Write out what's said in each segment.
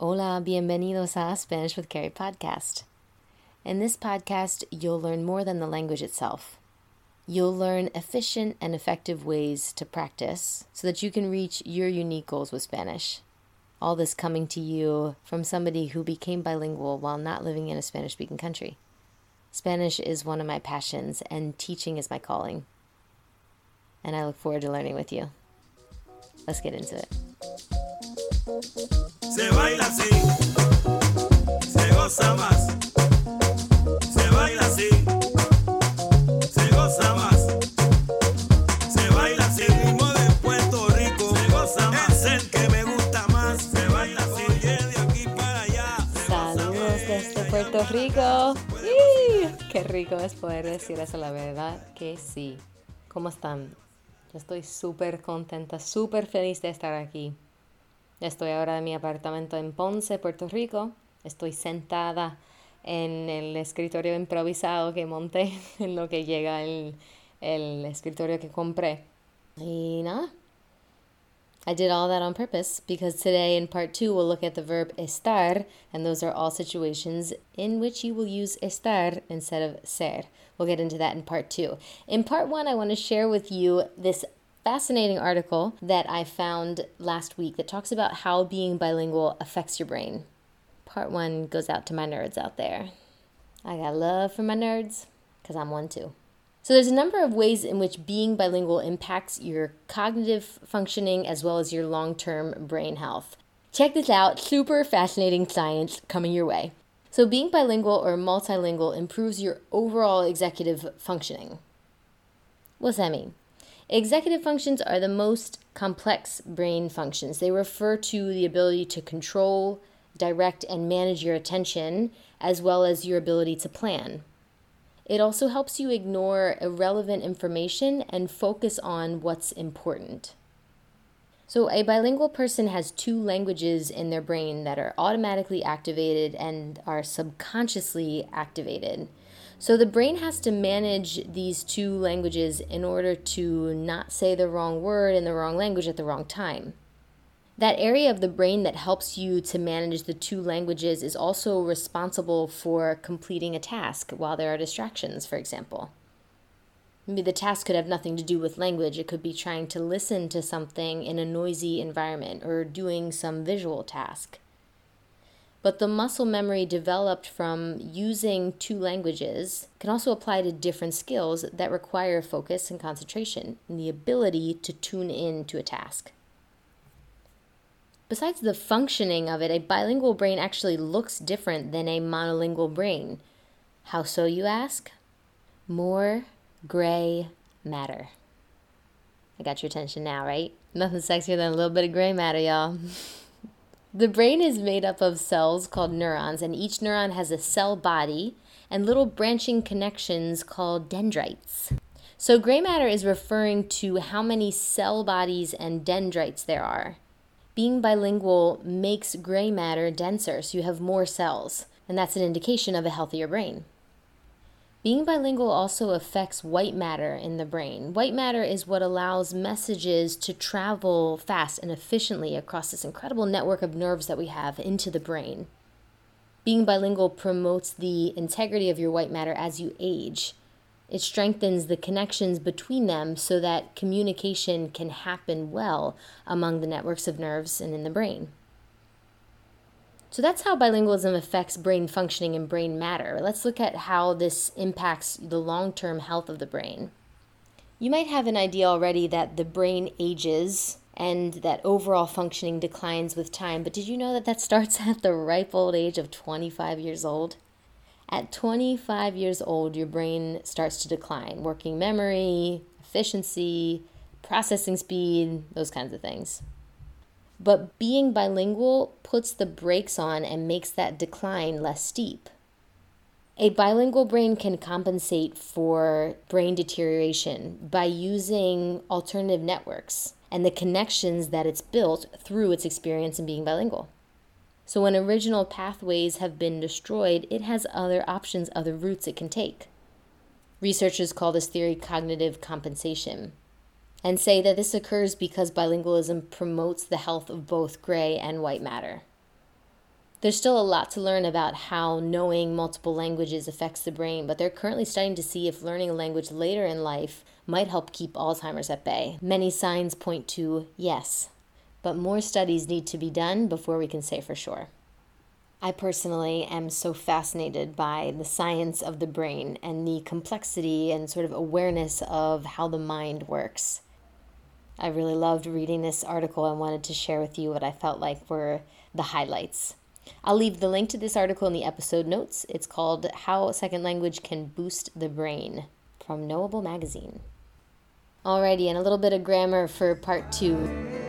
Hola, bienvenidos a Spanish with Kerry podcast. In this podcast, you'll learn more than the language itself. You'll learn efficient and effective ways to practice so that you can reach your unique goals with Spanish. All this coming to you from somebody who became bilingual while not living in a Spanish speaking country. Spanish is one of my passions, and teaching is my calling. And I look forward to learning with you. Let's get into it. Se baila así, se goza más. Se baila así, se goza más. Se baila así, ritmo de Puerto Rico. Se goza más. Es el que me gusta más. Se baila así, oye, de aquí para allá. Saludos desde Puerto Rico. Qué rico es poder decir eso, la verdad que sí. ¿Cómo están? Yo estoy súper contenta, súper feliz de estar aquí. Estoy ahora en mi apartamento en Ponce, Puerto Rico. Estoy sentada en el escritorio improvisado que monté, en lo que llega el, el escritorio que compré. Y nada. I did all that on purpose because today in part two we'll look at the verb estar, and those are all situations in which you will use estar instead of ser. We'll get into that in part two. In part one, I want to share with you this fascinating article that I found last week that talks about how being bilingual affects your brain. Part one goes out to my nerds out there. I got love for my nerds because I'm one too. So, there's a number of ways in which being bilingual impacts your cognitive functioning as well as your long term brain health. Check this out super fascinating science coming your way. So, being bilingual or multilingual improves your overall executive functioning. What's that mean? Executive functions are the most complex brain functions. They refer to the ability to control, direct, and manage your attention, as well as your ability to plan. It also helps you ignore irrelevant information and focus on what's important. So, a bilingual person has two languages in their brain that are automatically activated and are subconsciously activated. So the brain has to manage these two languages in order to not say the wrong word in the wrong language at the wrong time. That area of the brain that helps you to manage the two languages is also responsible for completing a task while there are distractions, for example. Maybe the task could have nothing to do with language. It could be trying to listen to something in a noisy environment or doing some visual task. But the muscle memory developed from using two languages can also apply to different skills that require focus and concentration and the ability to tune in to a task. Besides the functioning of it, a bilingual brain actually looks different than a monolingual brain. How so, you ask? More gray matter. I got your attention now, right? Nothing sexier than a little bit of gray matter, y'all. The brain is made up of cells called neurons, and each neuron has a cell body and little branching connections called dendrites. So, gray matter is referring to how many cell bodies and dendrites there are. Being bilingual makes gray matter denser, so you have more cells, and that's an indication of a healthier brain. Being bilingual also affects white matter in the brain. White matter is what allows messages to travel fast and efficiently across this incredible network of nerves that we have into the brain. Being bilingual promotes the integrity of your white matter as you age. It strengthens the connections between them so that communication can happen well among the networks of nerves and in the brain. So that's how bilingualism affects brain functioning and brain matter. Let's look at how this impacts the long term health of the brain. You might have an idea already that the brain ages and that overall functioning declines with time, but did you know that that starts at the ripe old age of 25 years old? At 25 years old, your brain starts to decline, working memory, efficiency, processing speed, those kinds of things. But being bilingual puts the brakes on and makes that decline less steep. A bilingual brain can compensate for brain deterioration by using alternative networks and the connections that it's built through its experience in being bilingual. So, when original pathways have been destroyed, it has other options, other routes it can take. Researchers call this theory cognitive compensation and say that this occurs because bilingualism promotes the health of both gray and white matter. There's still a lot to learn about how knowing multiple languages affects the brain, but they're currently studying to see if learning a language later in life might help keep Alzheimer's at bay. Many signs point to yes, but more studies need to be done before we can say for sure. I personally am so fascinated by the science of the brain and the complexity and sort of awareness of how the mind works. I really loved reading this article and wanted to share with you what I felt like were the highlights. I'll leave the link to this article in the episode notes. It's called How Second Language Can Boost the Brain from Knowable Magazine. Alrighty, and a little bit of grammar for part two.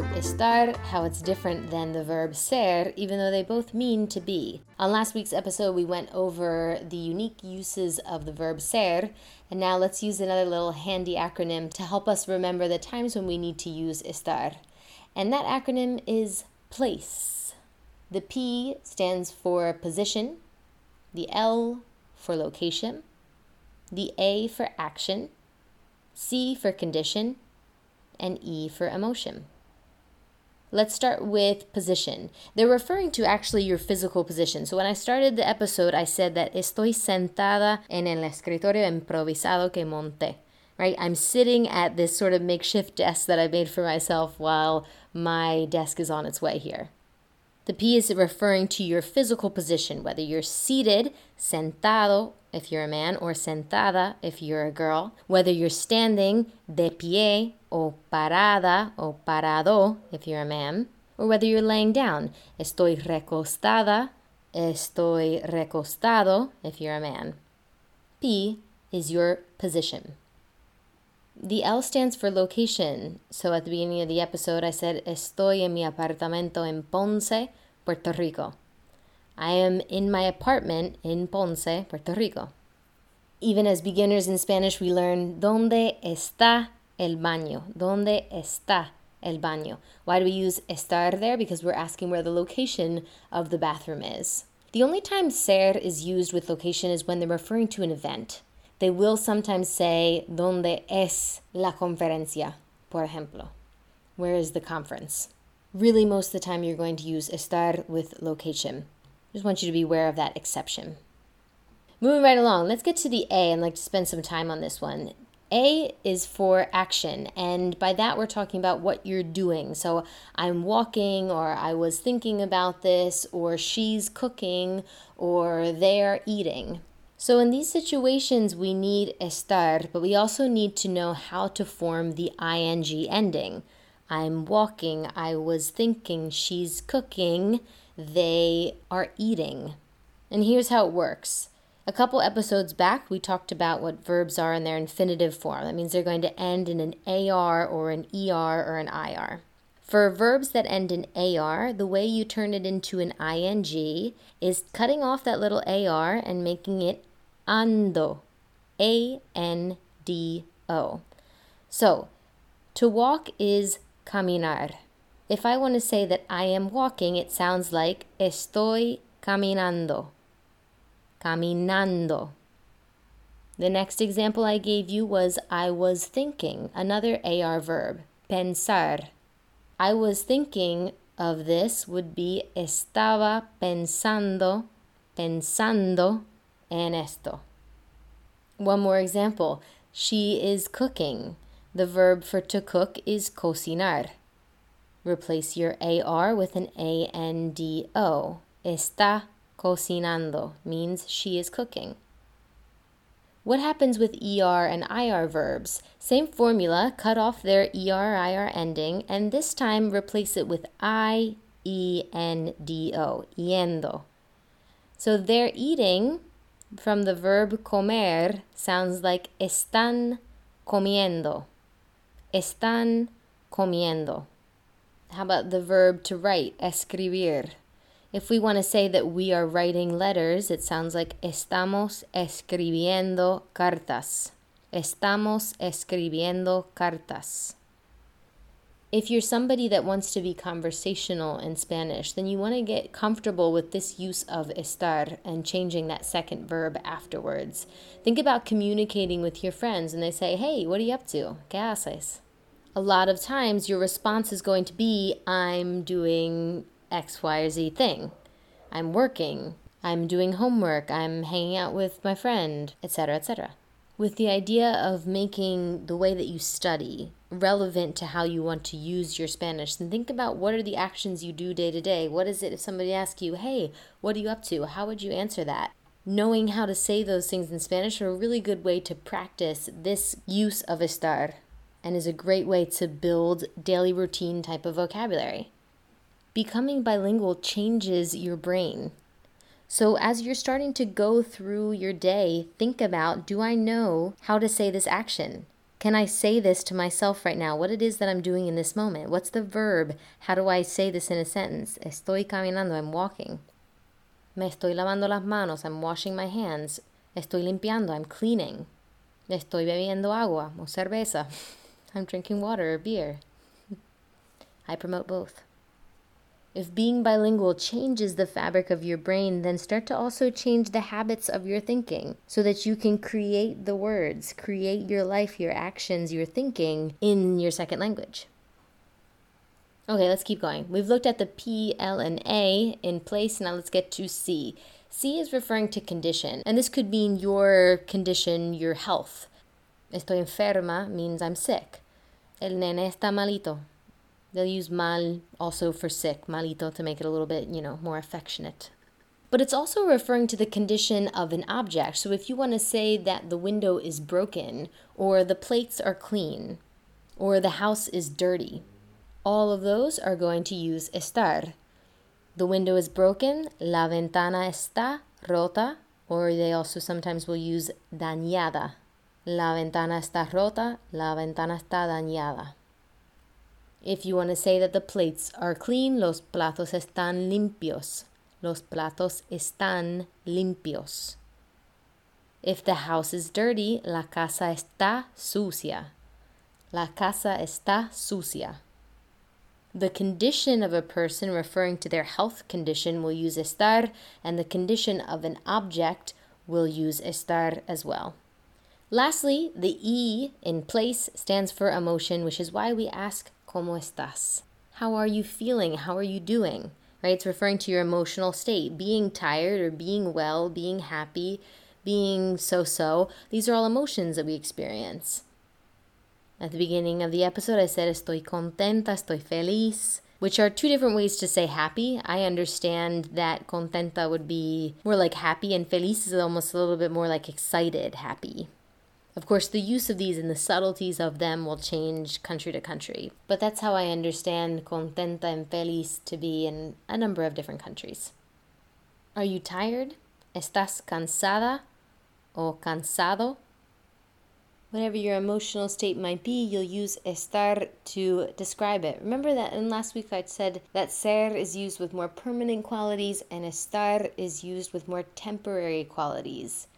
Verb estar, how it's different than the verb ser, even though they both mean to be. On last week's episode, we went over the unique uses of the verb ser, and now let's use another little handy acronym to help us remember the times when we need to use estar. And that acronym is place. The P stands for position, the L for location, the A for action, C for condition, and E for emotion. Let's start with position. They're referring to actually your physical position. So when I started the episode, I said that estoy sentada en el escritorio improvisado que monté. Right? I'm sitting at this sort of makeshift desk that I made for myself while my desk is on its way here. The P is referring to your physical position, whether you're seated, sentado, if you're a man, or sentada, if you're a girl, whether you're standing, de pie, o parada, o parado, if you're a man, or whether you're laying down, estoy recostada, estoy recostado, if you're a man. P is your position. The L stands for location. So at the beginning of the episode, I said, Estoy en mi apartamento en Ponce, Puerto Rico. I am in my apartment in Ponce, Puerto Rico. Even as beginners in Spanish, we learn, ¿Dónde está el baño? ¿Dónde está el baño? Why do we use estar there? Because we're asking where the location of the bathroom is. The only time ser is used with location is when they're referring to an event they will sometimes say, ¿Dónde es la conferencia? Por ejemplo. Where is the conference? Really, most of the time, you're going to use estar with location. Just want you to be aware of that exception. Moving right along, let's get to the A and like to spend some time on this one. A is for action, and by that we're talking about what you're doing. So I'm walking, or I was thinking about this, or she's cooking, or they're eating. So, in these situations, we need estar, but we also need to know how to form the ing ending. I'm walking, I was thinking, she's cooking, they are eating. And here's how it works. A couple episodes back, we talked about what verbs are in their infinitive form. That means they're going to end in an AR or an ER or an IR. For verbs that end in AR, the way you turn it into an ING is cutting off that little AR and making it ando. A N D O. So, to walk is caminar. If I want to say that I am walking, it sounds like estoy caminando. Caminando. The next example I gave you was I was thinking, another AR verb, pensar. I was thinking of this would be estaba pensando, pensando en esto. One more example. She is cooking. The verb for to cook is cocinar. Replace your AR with an ANDO. Está cocinando means she is cooking. What happens with ER and IR verbs? Same formula, cut off their ER IR ending, and this time replace it with I E N D O, yendo. So they're eating from the verb comer sounds like están comiendo. Están comiendo. How about the verb to write, escribir? If we want to say that we are writing letters, it sounds like estamos escribiendo cartas. Estamos escribiendo cartas. If you're somebody that wants to be conversational in Spanish, then you want to get comfortable with this use of estar and changing that second verb afterwards. Think about communicating with your friends and they say, Hey, what are you up to? ¿Qué haces? A lot of times your response is going to be, I'm doing X, Y, or Z thing. I'm working. I'm doing homework. I'm hanging out with my friend, etc., etc with the idea of making the way that you study relevant to how you want to use your Spanish. And think about what are the actions you do day to day. What is it if somebody asks you, hey, what are you up to? How would you answer that? Knowing how to say those things in Spanish are a really good way to practice this use of estar and is a great way to build daily routine type of vocabulary. Becoming bilingual changes your brain. So, as you're starting to go through your day, think about do I know how to say this action? Can I say this to myself right now? What it is that I'm doing in this moment? What's the verb? How do I say this in a sentence? Estoy caminando, I'm walking. Me estoy lavando las manos, I'm washing my hands. Estoy limpiando, I'm cleaning. Estoy bebiendo agua o cerveza. I'm drinking water or beer. I promote both. If being bilingual changes the fabric of your brain, then start to also change the habits of your thinking so that you can create the words, create your life, your actions, your thinking in your second language. Okay, let's keep going. We've looked at the P, L, and A in place. Now let's get to C. C is referring to condition, and this could mean your condition, your health. Estoy enferma means I'm sick. El nene está malito They'll use mal also for sick, malito, to make it a little bit, you know, more affectionate. But it's also referring to the condition of an object. So if you want to say that the window is broken, or the plates are clean, or the house is dirty, all of those are going to use estar. The window is broken, la ventana está rota, or they also sometimes will use dañada. La ventana está rota, la ventana está dañada. If you want to say that the plates are clean, los platos están limpios. Los platos están limpios. If the house is dirty, la casa está sucia. La casa está sucia. The condition of a person referring to their health condition will use estar, and the condition of an object will use estar as well. Lastly, the E in place stands for emotion, which is why we ask ¿Cómo estás? How are you feeling? How are you doing? Right? It's referring to your emotional state. Being tired or being well, being happy, being so so. These are all emotions that we experience. At the beginning of the episode, I said, Estoy contenta, estoy feliz, which are two different ways to say happy. I understand that contenta would be more like happy, and feliz is almost a little bit more like excited, happy. Of course, the use of these and the subtleties of them will change country to country, but that's how I understand contenta and feliz to be in a number of different countries. Are you tired? ¿Estás cansada o cansado? Whatever your emotional state might be, you'll use estar to describe it. Remember that in last week I said that ser is used with more permanent qualities and estar is used with more temporary qualities.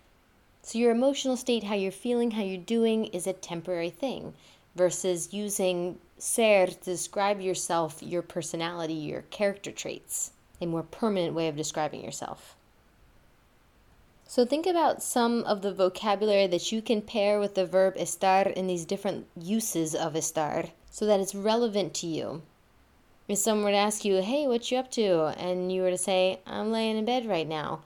So, your emotional state, how you're feeling, how you're doing, is a temporary thing versus using ser to describe yourself, your personality, your character traits, a more permanent way of describing yourself. So, think about some of the vocabulary that you can pair with the verb estar in these different uses of estar so that it's relevant to you. If someone were to ask you, hey, what you up to? And you were to say, I'm laying in bed right now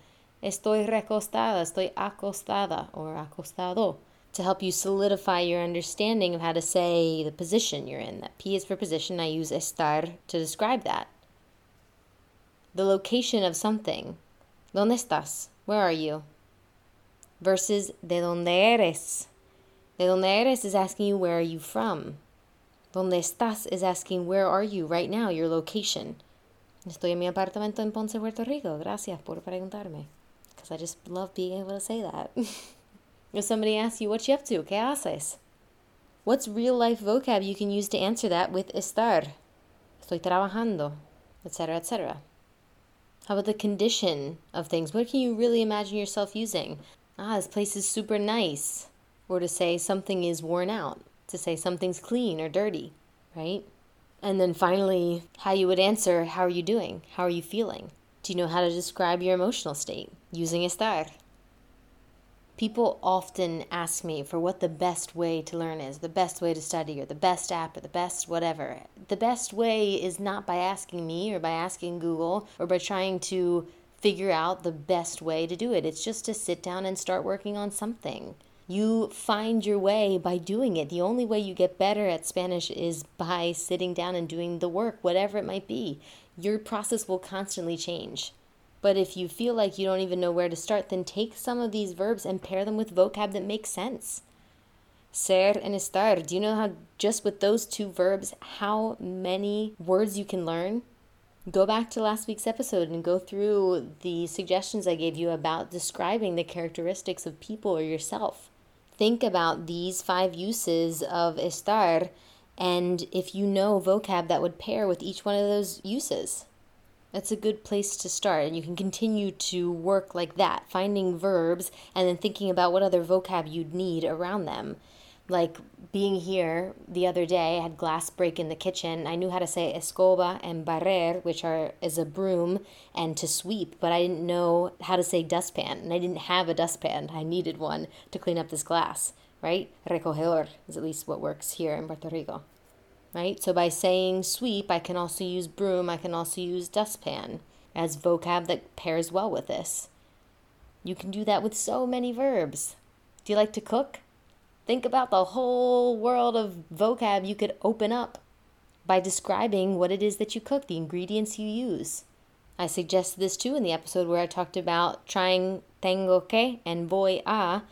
Estoy recostada, estoy acostada, or acostado, to help you solidify your understanding of how to say the position you're in. That P is for position, I use estar to describe that. The location of something. ¿Dónde estás? Where are you? Versus de dónde eres. De dónde eres is asking you where are you from. Donde estás is asking where are you right now, your location. Estoy en mi apartamento en Ponce, Puerto Rico. Gracias por preguntarme because I just love being able to say that. if somebody asks you, what you up to? ¿Qué haces? What's real life vocab you can use to answer that with estar? Estoy trabajando, etc., etc. How about the condition of things? What can you really imagine yourself using? Ah, this place is super nice. Or to say something is worn out, to say something's clean or dirty, right? And then finally, how you would answer, How are you doing? How are you feeling? Do you know how to describe your emotional state using estar? People often ask me for what the best way to learn is, the best way to study, or the best app, or the best whatever. The best way is not by asking me or by asking Google or by trying to figure out the best way to do it. It's just to sit down and start working on something. You find your way by doing it. The only way you get better at Spanish is by sitting down and doing the work, whatever it might be. Your process will constantly change. But if you feel like you don't even know where to start, then take some of these verbs and pair them with vocab that makes sense. Ser and estar. Do you know how, just with those two verbs, how many words you can learn? Go back to last week's episode and go through the suggestions I gave you about describing the characteristics of people or yourself think about these five uses of estar and if you know vocab that would pair with each one of those uses. That's a good place to start, and you can continue to work like that, finding verbs and then thinking about what other vocab you'd need around them like being here the other day, I had glass break in the kitchen. I knew how to say escoba and barrer, which are is a broom, and to sweep, but I didn't know how to say dustpan, and I didn't have a dustpan. I needed one to clean up this glass, right? Recogedor is at least what works here in Puerto Rico, right? So by saying sweep, I can also use broom. I can also use dustpan as vocab that pairs well with this. You can do that with so many verbs. Do you like to cook? Think about the whole world of vocab you could open up by describing what it is that you cook, the ingredients you use. I suggested this too in the episode where I talked about trying tengo que and voy a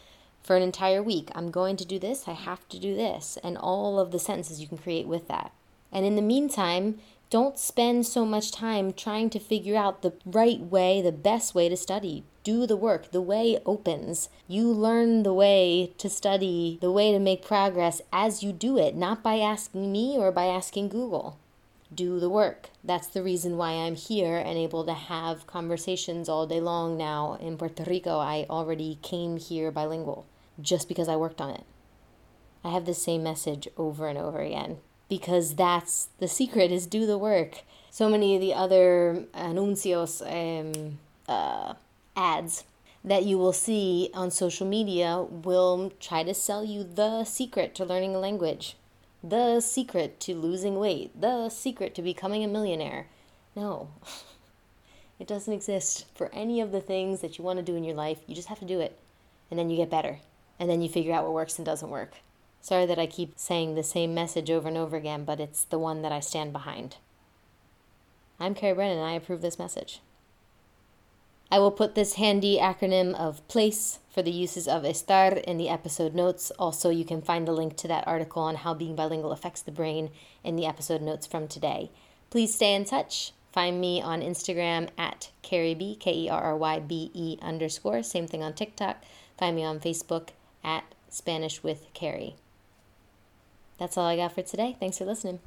for an entire week. I'm going to do this, I have to do this, and all of the sentences you can create with that. And in the meantime, don't spend so much time trying to figure out the right way, the best way to study do the work. The way opens. You learn the way to study, the way to make progress as you do it, not by asking me or by asking Google. Do the work. That's the reason why I'm here and able to have conversations all day long now in Puerto Rico. I already came here bilingual just because I worked on it. I have the same message over and over again because that's the secret is do the work. So many of the other anuncios, um, uh, ads that you will see on social media will try to sell you the secret to learning a language, the secret to losing weight, the secret to becoming a millionaire. No, it doesn't exist for any of the things that you want to do in your life. You just have to do it, and then you get better, and then you figure out what works and doesn't work. Sorry that I keep saying the same message over and over again, but it's the one that I stand behind. I'm Kerry Brennan, and I approve this message. I will put this handy acronym of PLACE for the uses of estar in the episode notes. Also, you can find the link to that article on how being bilingual affects the brain in the episode notes from today. Please stay in touch. Find me on Instagram at Kerry B, K E R R Y B E underscore. Same thing on TikTok. Find me on Facebook at Spanish with Kerry. That's all I got for today. Thanks for listening.